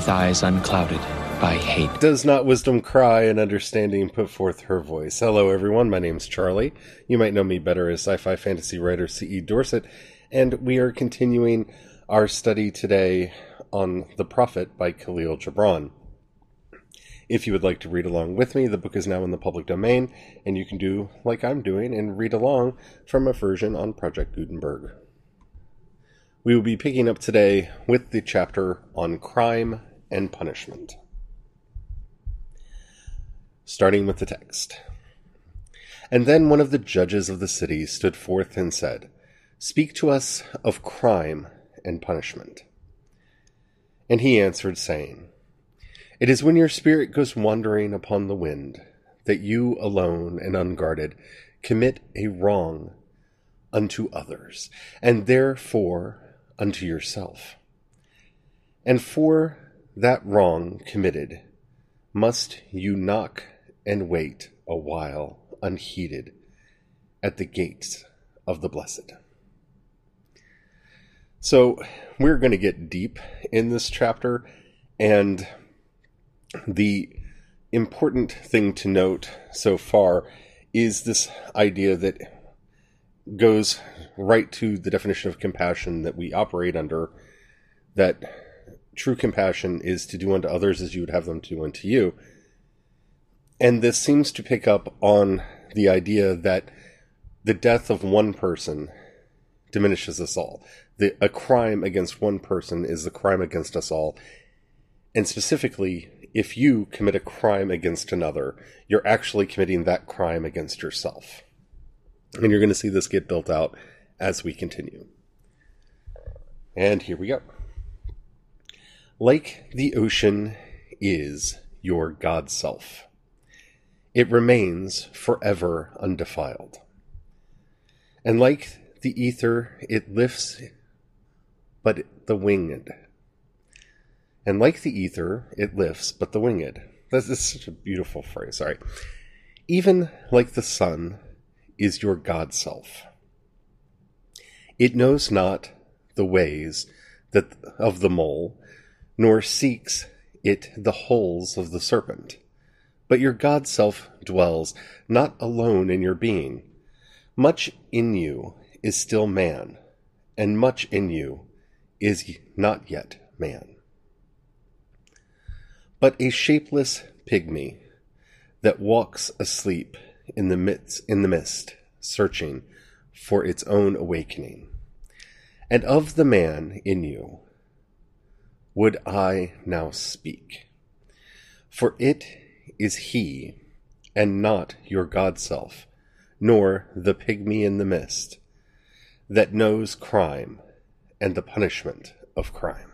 With eyes unclouded by hate. Does not wisdom cry and understanding put forth her voice? Hello, everyone. My name's Charlie. You might know me better as sci fi fantasy writer C.E. Dorset, and we are continuing our study today on The Prophet by Kahlil Gibran. If you would like to read along with me, the book is now in the public domain, and you can do like I'm doing and read along from a version on Project Gutenberg. We will be picking up today with the chapter on crime and punishment. Starting with the text. And then one of the judges of the city stood forth and said, Speak to us of crime and punishment. And he answered, saying, It is when your spirit goes wandering upon the wind, that you alone and unguarded commit a wrong unto others, and therefore unto yourself. And for that wrong committed, must you knock and wait a while unheeded at the gates of the blessed. So, we're going to get deep in this chapter, and the important thing to note so far is this idea that goes right to the definition of compassion that we operate under that true compassion is to do unto others as you would have them do unto you. And this seems to pick up on the idea that the death of one person diminishes us all. The, a crime against one person is a crime against us all. And specifically, if you commit a crime against another, you're actually committing that crime against yourself. And you're going to see this get built out as we continue. And here we go. Like the ocean is your God self, it remains forever undefiled. And like the ether, it lifts but the winged. And like the ether, it lifts but the winged. This is such a beautiful phrase. Sorry. Even like the sun is your God self. It knows not the ways that of the mole, nor seeks it the holes of the serpent. But your God self dwells not alone in your being. Much in you is still man, and much in you is not yet man. But a shapeless pygmy that walks asleep in the midst in the mist, searching for its own awakening. And of the man in you would I now speak. For it is he, and not your God self, nor the pygmy in the mist, that knows crime and the punishment of crime.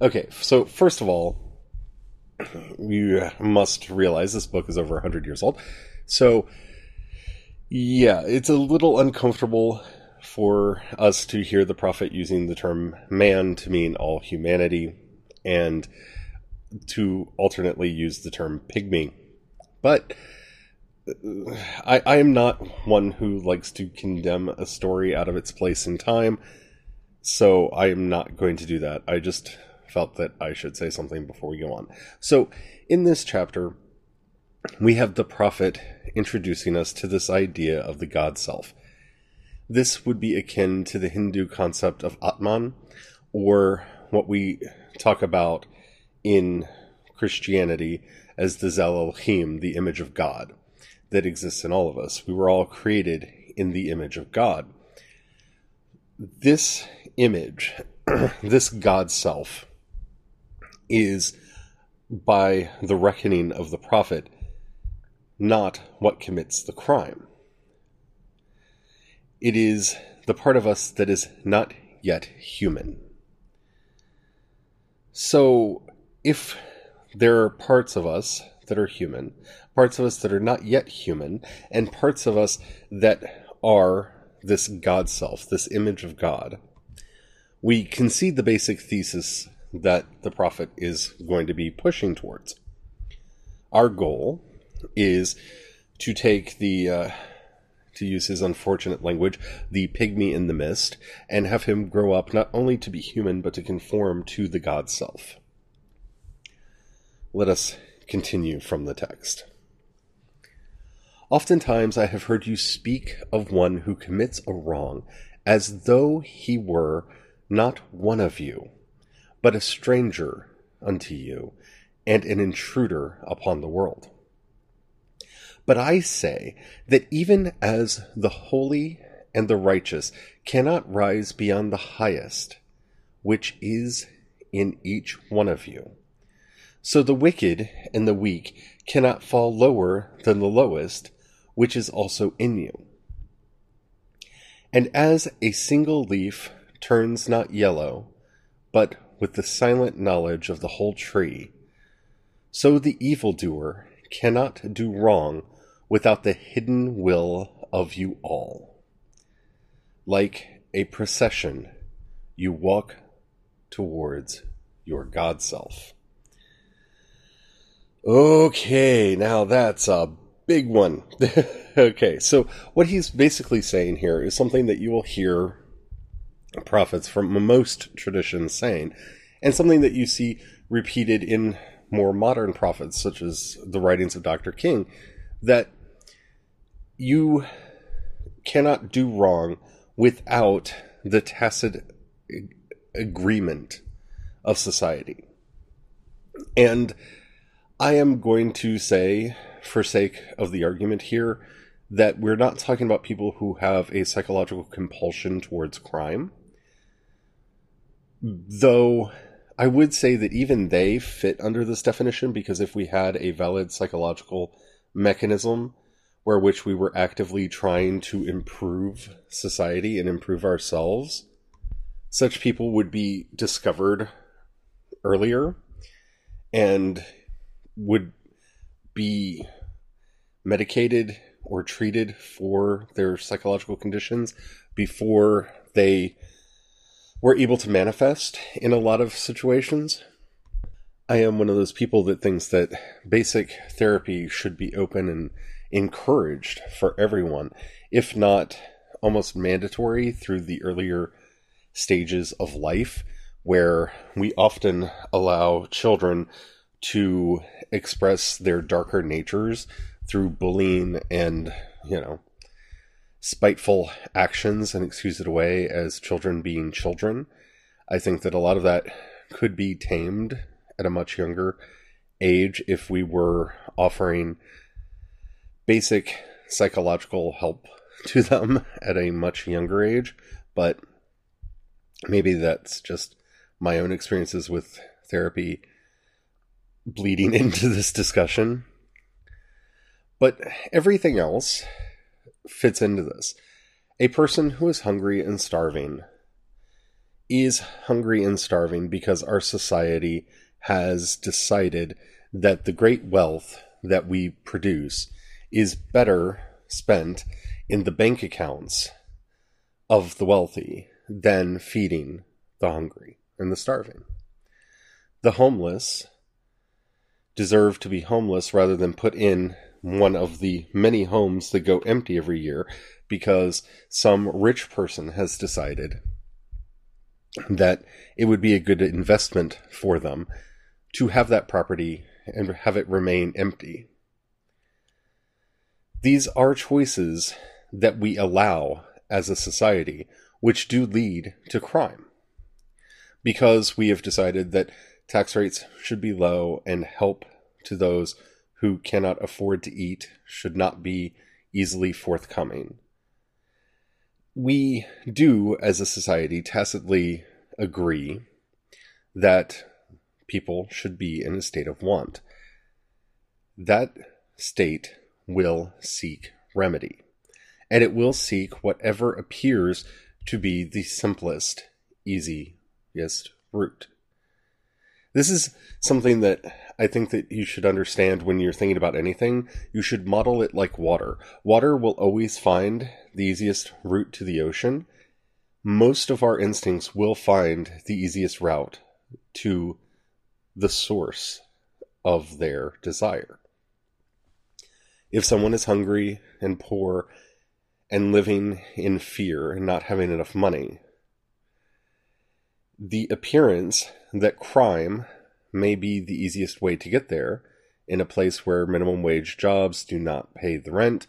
Okay, so first of all, you must realize this book is over 100 years old. So, yeah, it's a little uncomfortable for us to hear the prophet using the term man to mean all humanity and to alternately use the term pygmy. But uh, I, I am not one who likes to condemn a story out of its place in time, so I am not going to do that. I just felt that I should say something before we go on. So, in this chapter, we have the prophet introducing us to this idea of the God self. This would be akin to the Hindu concept of Atman, or what we talk about in Christianity as the Tzelem Elohim, the image of God that exists in all of us. We were all created in the image of God. This image, this God self, is by the reckoning of the prophet not what commits the crime. It is the part of us that is not yet human. So, if there are parts of us that are human, parts of us that are not yet human, and parts of us that are this God self, this image of God, we concede the basic thesis that the prophet is going to be pushing towards. Our goal is to take the, uh, to use his unfortunate language, the pygmy in the mist, and have him grow up not only to be human, but to conform to the God self. Let us continue from the text. Oftentimes I have heard you speak of one who commits a wrong as though he were not one of you, but a stranger unto you, and an intruder upon the world. But I say that even as the holy and the righteous cannot rise beyond the highest, which is in each one of you, so the wicked and the weak cannot fall lower than the lowest, which is also in you. And as a single leaf turns not yellow, but with the silent knowledge of the whole tree, so the evildoer cannot do wrong without the hidden will of you all. Like a procession, you walk towards your God self. Okay, now that's a big one. okay, so what he's basically saying here is something that you will hear prophets from most traditions saying, and something that you see repeated in more modern prophets, such as the writings of Dr. King, that you cannot do wrong without the tacit agreement of society. And I am going to say, for sake of the argument here, that we're not talking about people who have a psychological compulsion towards crime. Though I would say that even they fit under this definition because if we had a valid psychological mechanism where which we were actively trying to improve society and improve ourselves, such people would be discovered earlier and would be medicated or treated for their psychological conditions before they were able to manifest in a lot of situations. I am one of those people that thinks that basic therapy should be open and encouraged for everyone, if not almost mandatory through the earlier stages of life, where we often allow children to express their darker natures through bullying and, you know, spiteful actions and excuse it away as children being children. I think that a lot of that could be tamed at a much younger age if we were offering basic psychological help to them at a much younger age. But maybe that's just my own experiences with therapy bleeding into this discussion. But everything else fits into this. A person who is hungry and starving is hungry and starving because our society has decided that the great wealth that we produce is better spent in the bank accounts of the wealthy than feeding the hungry and the starving. The homeless deserve to be homeless rather than put in one of the many homes that go empty every year because some rich person has decided that it would be a good investment for them to have that property and have it remain empty. These are choices that we allow as a society, which do lead to crime. Because we have decided that tax rates should be low and help to those who cannot afford to eat should not be easily forthcoming. We do, as a society, tacitly agree that people should be in a state of want. That state will seek remedy, and it will seek whatever appears to be the simplest, easiest route. This is something that I think that you should understand when you're thinking about anything. You should model it like water. Water will always find the easiest route to the ocean. Most of our instincts will find the easiest route to the source of their desire. If someone is hungry and poor and living in fear and not having enough money, the appearance that crime may be the easiest way to get there in a place where minimum wage jobs do not pay the rent,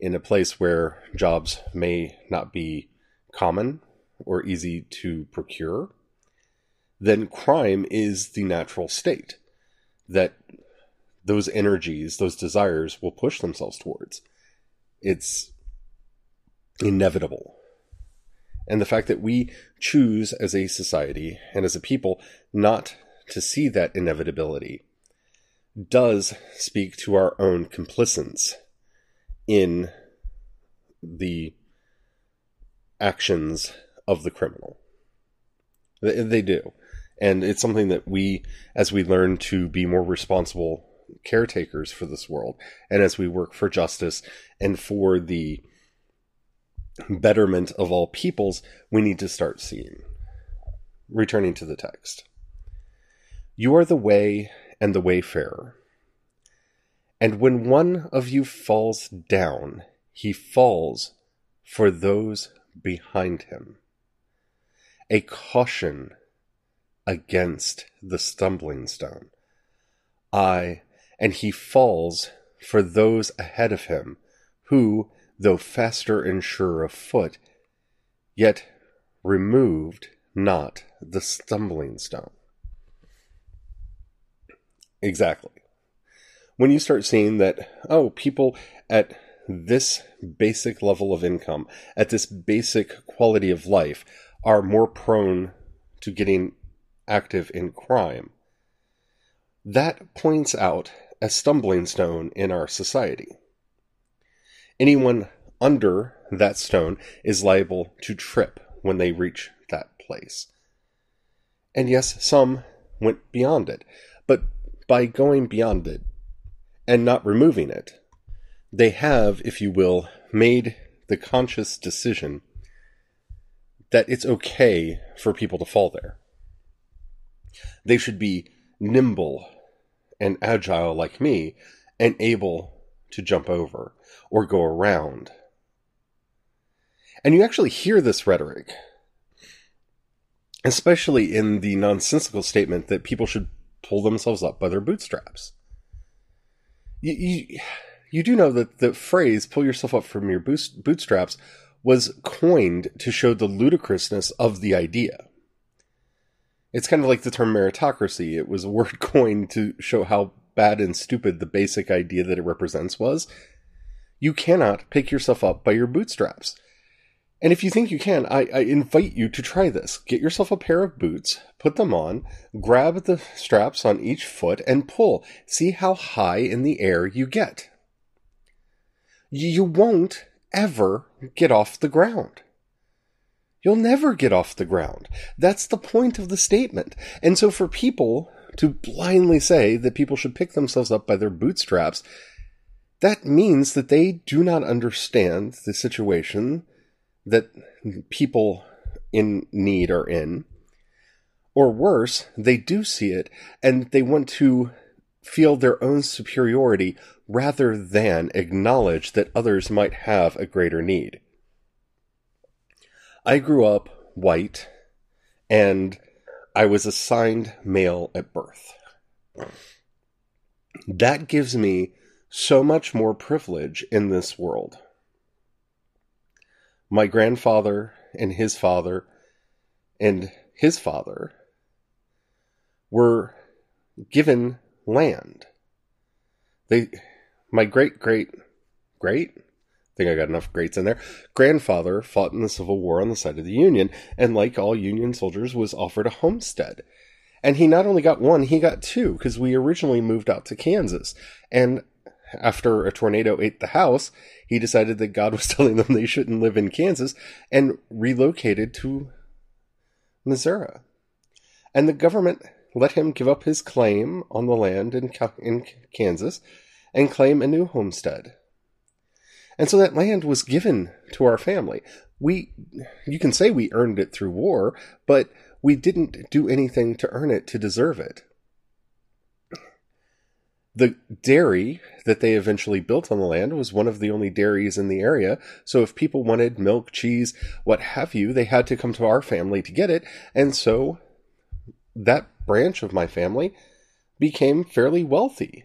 in a place where jobs may not be common or easy to procure, then crime is the natural state that those energies, those desires will push themselves towards. It's inevitable. And the fact that we choose as a society and as a people not to see that inevitability does speak to our own complicence in the actions of the criminal. They do. And it's something that we, as we learn to be more responsible caretakers for this world, and as we work for justice and for the betterment of all peoples, we need to start seeing. Returning to the text. You are the way and the wayfarer. And when one of you falls down, he falls for those behind him. A caution against the stumbling stone. Ay, and he falls for those ahead of him, who, though faster and surer of foot, yet removed not the stumbling stone. Exactly. When you start seeing that, oh, people at this basic level of income, at this basic quality of life, are more prone to getting active in crime, that points out a stumbling stone in our society. Anyone under that stone is liable to trip when they reach that place. And yes, some went beyond it, but by going beyond it and not removing it, they have, if you will, made the conscious decision that it's okay for people to fall there. They should be nimble and agile like me and able to jump over or go around. And you actually hear this rhetoric, especially in the nonsensical statement that people should pull themselves up by their bootstraps. You, you, you do know that the phrase pull yourself up from your bootstraps was coined to show the ludicrousness of the idea. It's kind of like the term meritocracy. It was a word coined to show how bad and stupid the basic idea that it represents was. You cannot pick yourself up by your bootstraps. And if you think you can, I, I, invite you to try this. Get yourself a pair of boots, put them on, grab the straps on each foot, and pull. See how high in the air you get. You won't ever get off the ground. You'll never get off the ground. That's the point of the statement. And so for people to blindly say that people should pick themselves up by their bootstraps, that means that they do not understand the situation that people in need are in. Or worse, they do see it and they want to feel their own superiority rather than acknowledge that others might have a greater need. I grew up white and I was assigned male at birth. That gives me so much more privilege in this world. My grandfather and his father and his father were given land. They, my great great great, think I got enough greats in there. Grandfather fought in the Civil War on the side of the Union, and like all Union soldiers, was offered a homestead. And he not only got one, he got two, because we originally moved out to Kansas. And after a tornado ate the house, he decided that God was telling them they shouldn't live in Kansas and relocated to Missouri. And the government let him give up his claim on the land in, in Kansas and claim a new homestead. And so that land was given to our family. We, you can say we earned it through war, but we didn't do anything to earn it to deserve it. The dairy that they eventually built on the land was one of the only dairies in the area. So if people wanted milk, cheese, what have you, they had to come to our family to get it. And so that branch of my family became fairly wealthy.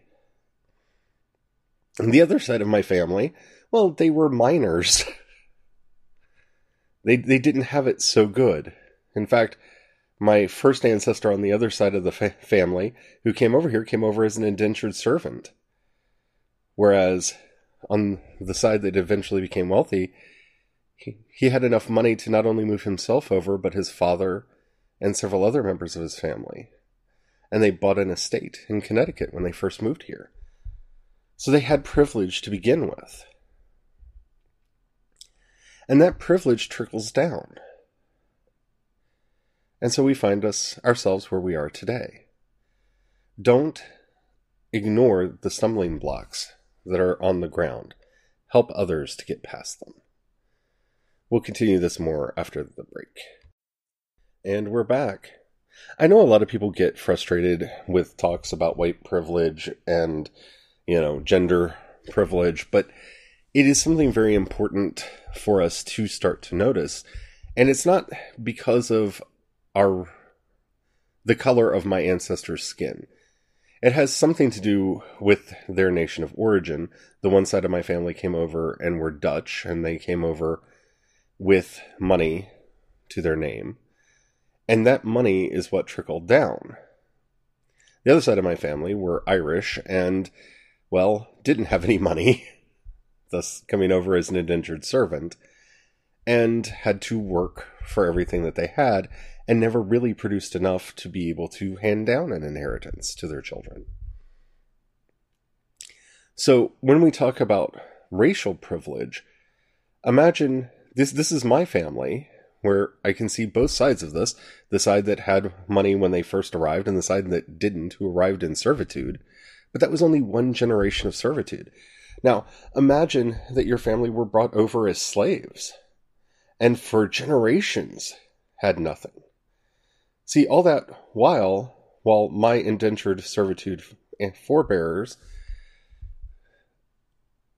And the other side of my family, well, they were miners. they they didn't have it so good. In fact, my first ancestor on the other side of the fa- family who came over here came over as an indentured servant. Whereas on the side that eventually became wealthy, he, he had enough money to not only move himself over, but his father and several other members of his family. And they bought an estate in Connecticut when they first moved here. So they had privilege to begin with. And that privilege trickles down. And so we find us ourselves where we are today. Don't ignore the stumbling blocks that are on the ground. Help others to get past them. We'll continue this more after the break. And we're back. I know a lot of people get frustrated with talks about white privilege and, you know, gender privilege, but it is something very important for us to start to notice. And it's not because of our the color of my ancestors' skin. It has something to do with their nation of origin. The one side of my family came over and were Dutch, and they came over with money to their name. And that money is what trickled down. The other side of my family were Irish and, well, didn't have any money, thus coming over as an indentured servant, and had to work for everything that they had and never really produced enough to be able to hand down an inheritance to their children. So when we talk about racial privilege, imagine this this is my family where I can see both sides of this, the side that had money when they first arrived and the side that didn't who arrived in servitude, but that was only one generation of servitude. Now, imagine that your family were brought over as slaves and for generations had nothing. See, all that while, while my indentured servitude and forebears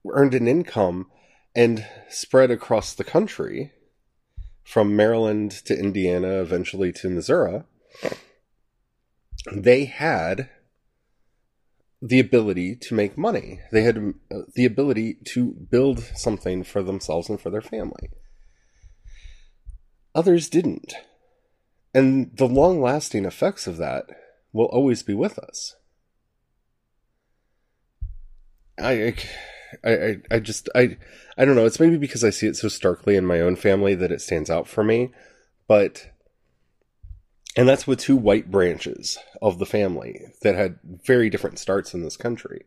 earned an income and spread across the country from Maryland to Indiana, eventually to Missouri, they had the ability to make money. They had uh, the ability to build something for themselves and for their family. Others didn't. And the long lasting effects of that will always be with us. I, I, I, just, I, I don't know. It's maybe because I see it so starkly in my own family that it stands out for me. But, and that's with two white branches of the family that had very different starts in this country.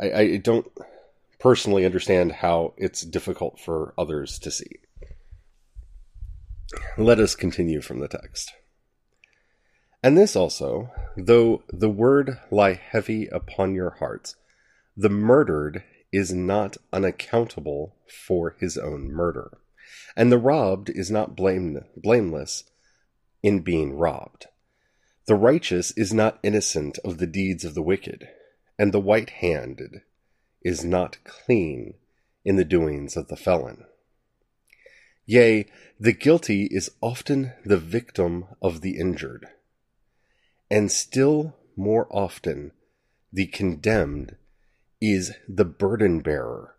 I, I don't personally understand how it's difficult for others to see. Let us continue from the text. And this also, though the word lie heavy upon your hearts, the murdered is not unaccountable for his own murder, and the robbed is not blamed, blameless in being robbed. The righteous is not innocent of the deeds of the wicked, and the white handed is not clean in the doings of the felon. Yea, the guilty is often the victim of the injured, and still more often the condemned is the burden bearer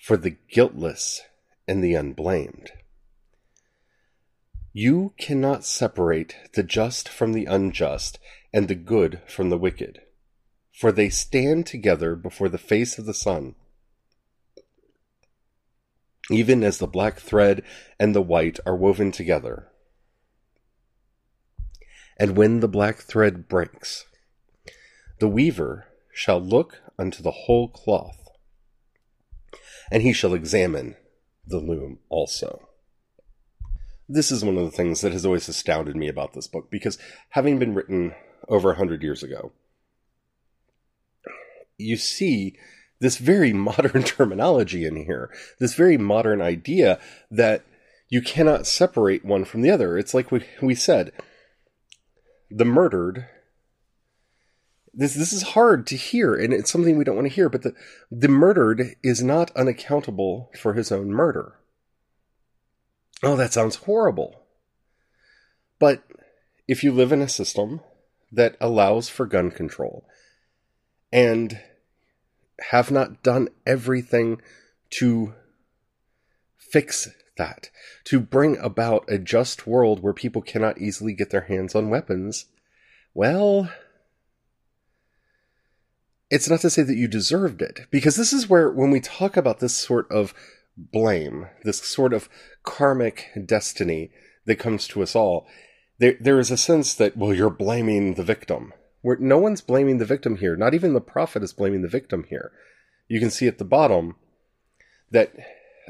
for the guiltless and the unblamed. You cannot separate the just from the unjust and the good from the wicked, for they stand together before the face of the sun even as the black thread and the white are woven together. And when the black thread breaks, the weaver shall look unto the whole cloth, and he shall examine the loom also. This is one of the things that has always astounded me about this book because having been written over a hundred years ago, you see this very modern terminology in here, this very modern idea that you cannot separate one from the other. It's like we, we said, the murdered. This this is hard to hear, and it's something we don't want to hear. But the the murdered is not unaccountable for his own murder. Oh, that sounds horrible. But if you live in a system that allows for gun control and have not done everything to fix that, to bring about a just world where people cannot easily get their hands on weapons, well, it's not to say that you deserved it. Because this is where, when we talk about this sort of blame, this sort of karmic destiny that comes to us all, there, there is a sense that, well, you're blaming the victim. Where no one's blaming the victim here. Not even the prophet is blaming the victim here. You can see at the bottom that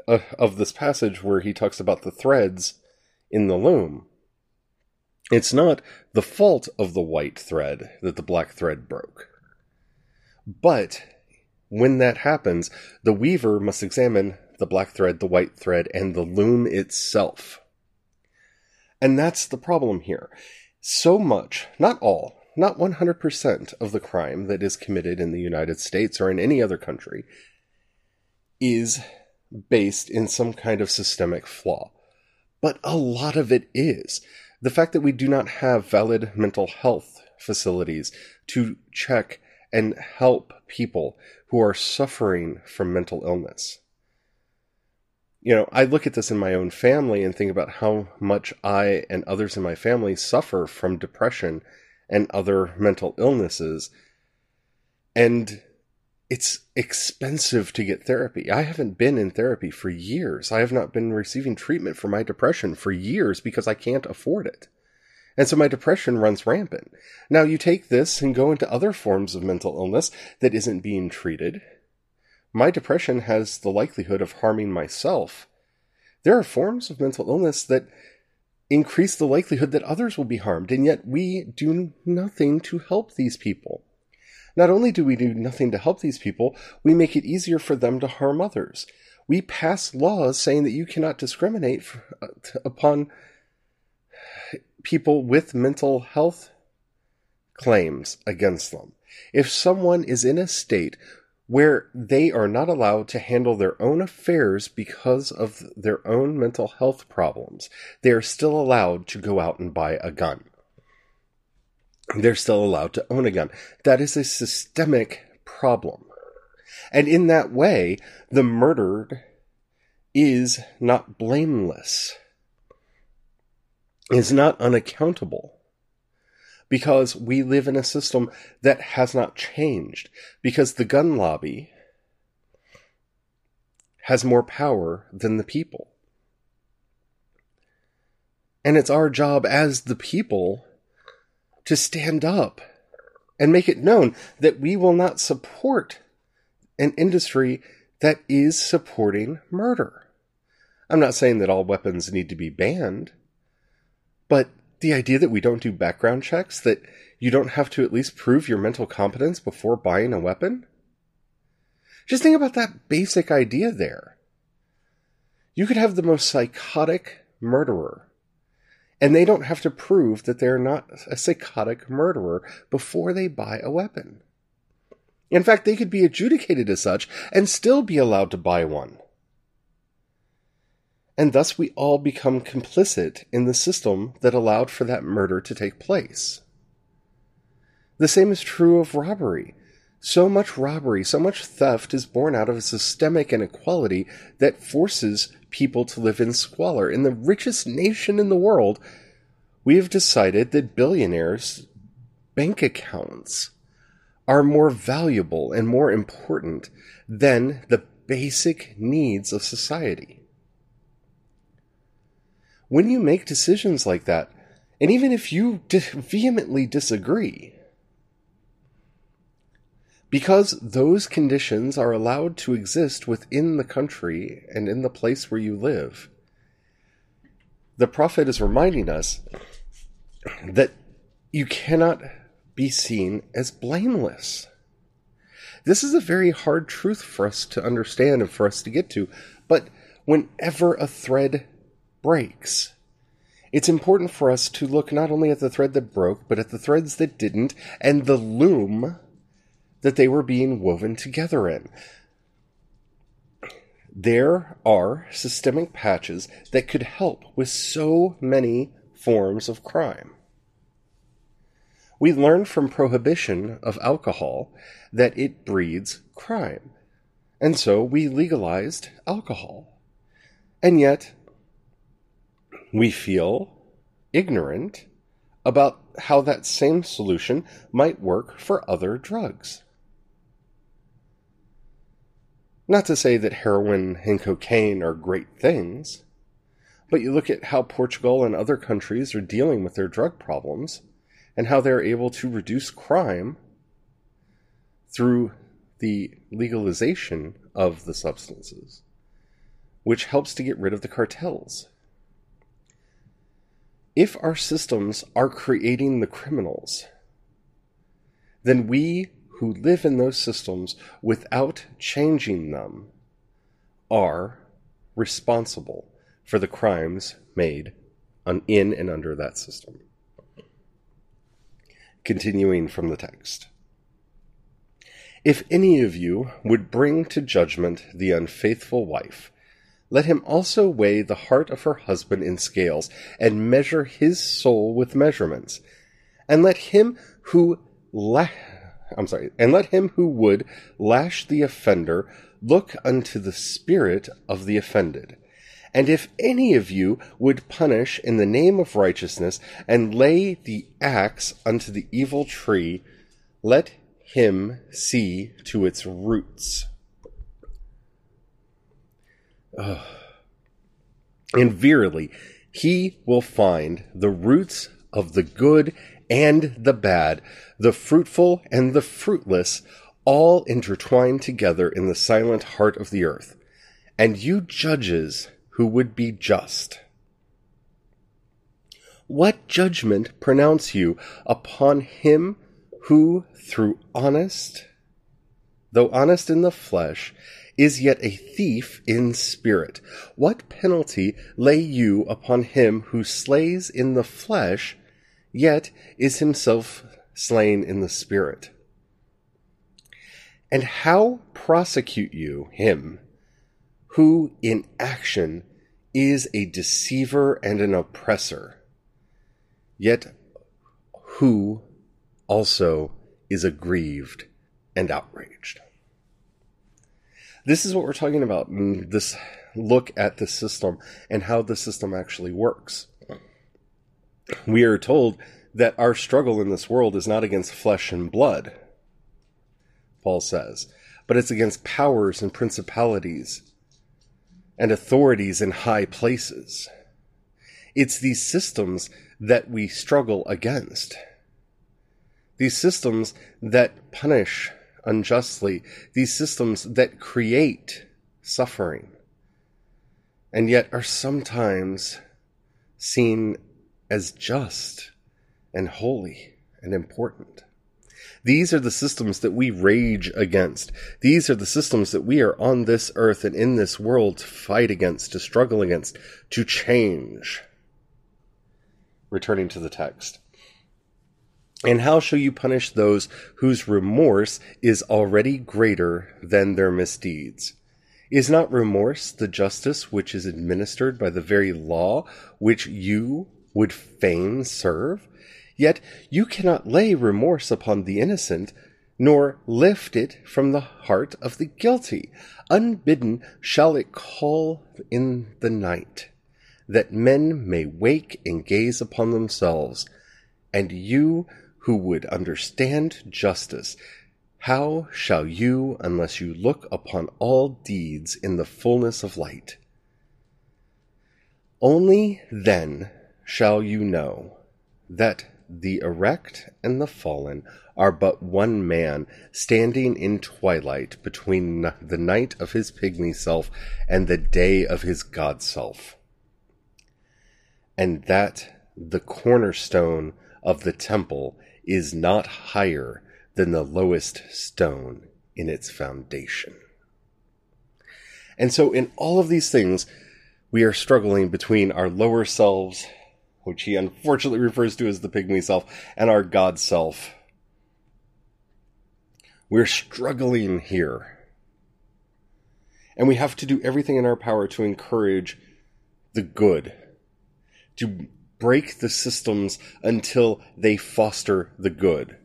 uh, of this passage where he talks about the threads in the loom. It's not the fault of the white thread that the black thread broke. But when that happens, the weaver must examine the black thread, the white thread, and the loom itself. And that's the problem here. So much, not all, not 100% of the crime that is committed in the United States or in any other country is based in some kind of systemic flaw. But a lot of it is. The fact that we do not have valid mental health facilities to check and help people who are suffering from mental illness. You know, I look at this in my own family and think about how much I and others in my family suffer from depression and other mental illnesses. And it's expensive to get therapy. I haven't been in therapy for years. I have not been receiving treatment for my depression for years because I can't afford it. And so my depression runs rampant. Now you take this and go into other forms of mental illness that isn't being treated. My depression has the likelihood of harming myself. There are forms of mental illness that increase the likelihood that others will be harmed, and yet we do nothing to help these people. Not only do we do nothing to help these people, we make it easier for them to harm others. We pass laws saying that you cannot discriminate for, uh, upon people with mental health claims against them. If someone is in a state where they are not allowed to handle their own affairs because of their own mental health problems, they are still allowed to go out and buy a gun they're still allowed to own a gun. That is a systemic problem. And in that way, the murdered is not blameless, is not unaccountable. Because we live in a system that has not changed. Because the gun lobby has more power than the people. And it's our job as the people to stand up and make it known that we will not support an industry that is supporting murder. I'm not saying that all weapons need to be banned, but the idea that we don't do background checks, that you don't have to at least prove your mental competence before buying a weapon? Just think about that basic idea there. You could have the most psychotic murderer and they don't have to prove that they're not a psychotic murderer before they buy a weapon. In fact, they could be adjudicated as such and still be allowed to buy one. And thus we all become complicit in the system that allowed for that murder to take place. The same is true of robbery. So much robbery, so much theft is born out of a systemic inequality that forces people to live in squalor. In the richest nation in the world, we have decided that billionaires' bank accounts are more valuable and more important than the basic needs of society. When you make decisions like that, and even if you vehemently disagree, because those conditions are allowed to exist within the country and in the place where you live. The prophet is reminding us that you cannot be seen as blameless. This is a very hard truth for us to understand and for us to get to, but whenever a thread breaks, it's important for us to look not only at the thread that broke, but at the threads that didn't, and the loom that they were being woven together in. There are systemic patches that could help with so many forms of crime. We learn from prohibition of alcohol that it breeds crime. And so we legalized alcohol. And yet, we feel ignorant about how that same solution might work for other drugs. Not to say that heroin and cocaine are great things, but you look at how Portugal and other countries are dealing with their drug problems and how they're able to reduce crime through the legalization of the substances, which helps to get rid of the cartels. If our systems are creating the criminals, then we who live in those systems without changing them are responsible for the crimes made in and under that system. Continuing from the text. If any of you would bring to judgment the unfaithful wife, let him also weigh the heart of her husband in scales, and measure his soul with measurements. And let him who la- I'm sorry, and let him who would lash the offender look unto the spirit of the offended. And if any of you would punish in the name of righteousness and lay the axe unto the evil tree, let him see to its roots. And verily, he will find the roots of the good and the bad, the fruitful and the fruitless, all intertwined together in the silent heart of the earth. And you judges who would be just. What judgment pronounce you upon him who, through honest, though honest in the flesh, is yet a thief in spirit? What penalty lay you upon him who slays in the flesh, yet is himself slain in the Spirit. And how prosecute you him who in action is a deceiver and an oppressor, yet who also is aggrieved and outraged? This is what we're talking about this look at the system and how the system actually works we are told that our struggle in this world is not against flesh and blood, Paul says, but it's against powers and principalities and authorities in high places. It's these systems that we struggle against. These systems that punish unjustly, these systems that create suffering, and yet are sometimes seen as just and holy and important. These are the systems that we rage against. These are the systems that we are on this earth and in this world to fight against, to struggle against, to change. Returning to the text. And how shall you punish those whose remorse is already greater than their misdeeds? Is not remorse the justice which is administered by the very law which you would fain serve, yet you cannot lay remorse upon the innocent, nor lift it from the heart of the guilty. Unbidden shall it call in the night, that men may wake and gaze upon themselves. And you who would understand justice, how shall you unless you look upon all deeds in the fullness of light? Only then shall you know that the erect and the fallen are but one man standing in twilight between the night of his pygmy self and the day of his god self. And that the cornerstone of the temple is not higher than the lowest stone in its foundation. And so, in all of these things, we are struggling between our lower selves, which he unfortunately refers to as the pygmy self, and our God self. We're struggling here. And we have to do everything in our power to encourage the good, to break the systems until they foster the good,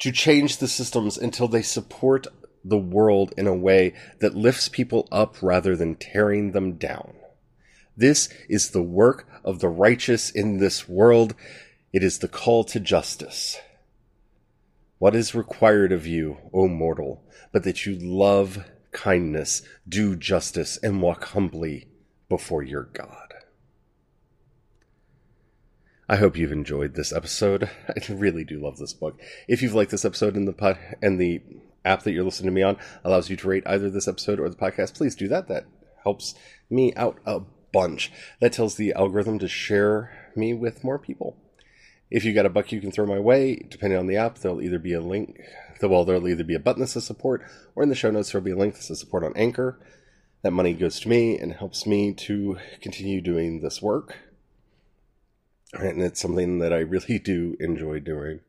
to change the systems until they support the world in a way that lifts people up rather than tearing them down. This is the work of the righteous in this world. It is the call to justice. What is required of you, O mortal, but that you love kindness, do justice, and walk humbly before your God? I hope you've enjoyed this episode. I really do love this book. If you've liked this episode in the pod and the app that you're listening to me on allows you to rate either this episode or the podcast, please do that. That helps me out a bunch. That tells the algorithm to share me with more people. If you got a buck you can throw my way, depending on the app, there'll either be a link, well, there'll either be a button that says support, or in the show notes there'll be a link that says support on Anchor. That money goes to me and helps me to continue doing this work. And it's something that I really do enjoy doing.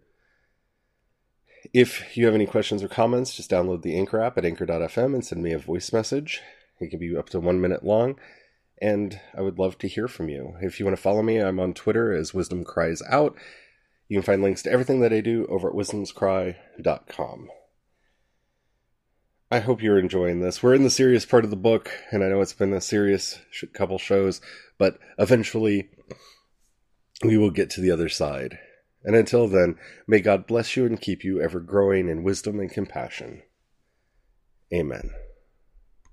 If you have any questions or comments, just download the Anchor app at anchor.fm and send me a voice message. It can be up to one minute long, and I would love to hear from you. If you want to follow me, I'm on Twitter as Wisdom Cries Out. You can find links to everything that I do over at wisdomscry.com. I hope you're enjoying this. We're in the serious part of the book, and I know it's been a serious couple shows, but eventually we will get to the other side. And until then, may God bless you and keep you ever growing in wisdom and compassion. Amen.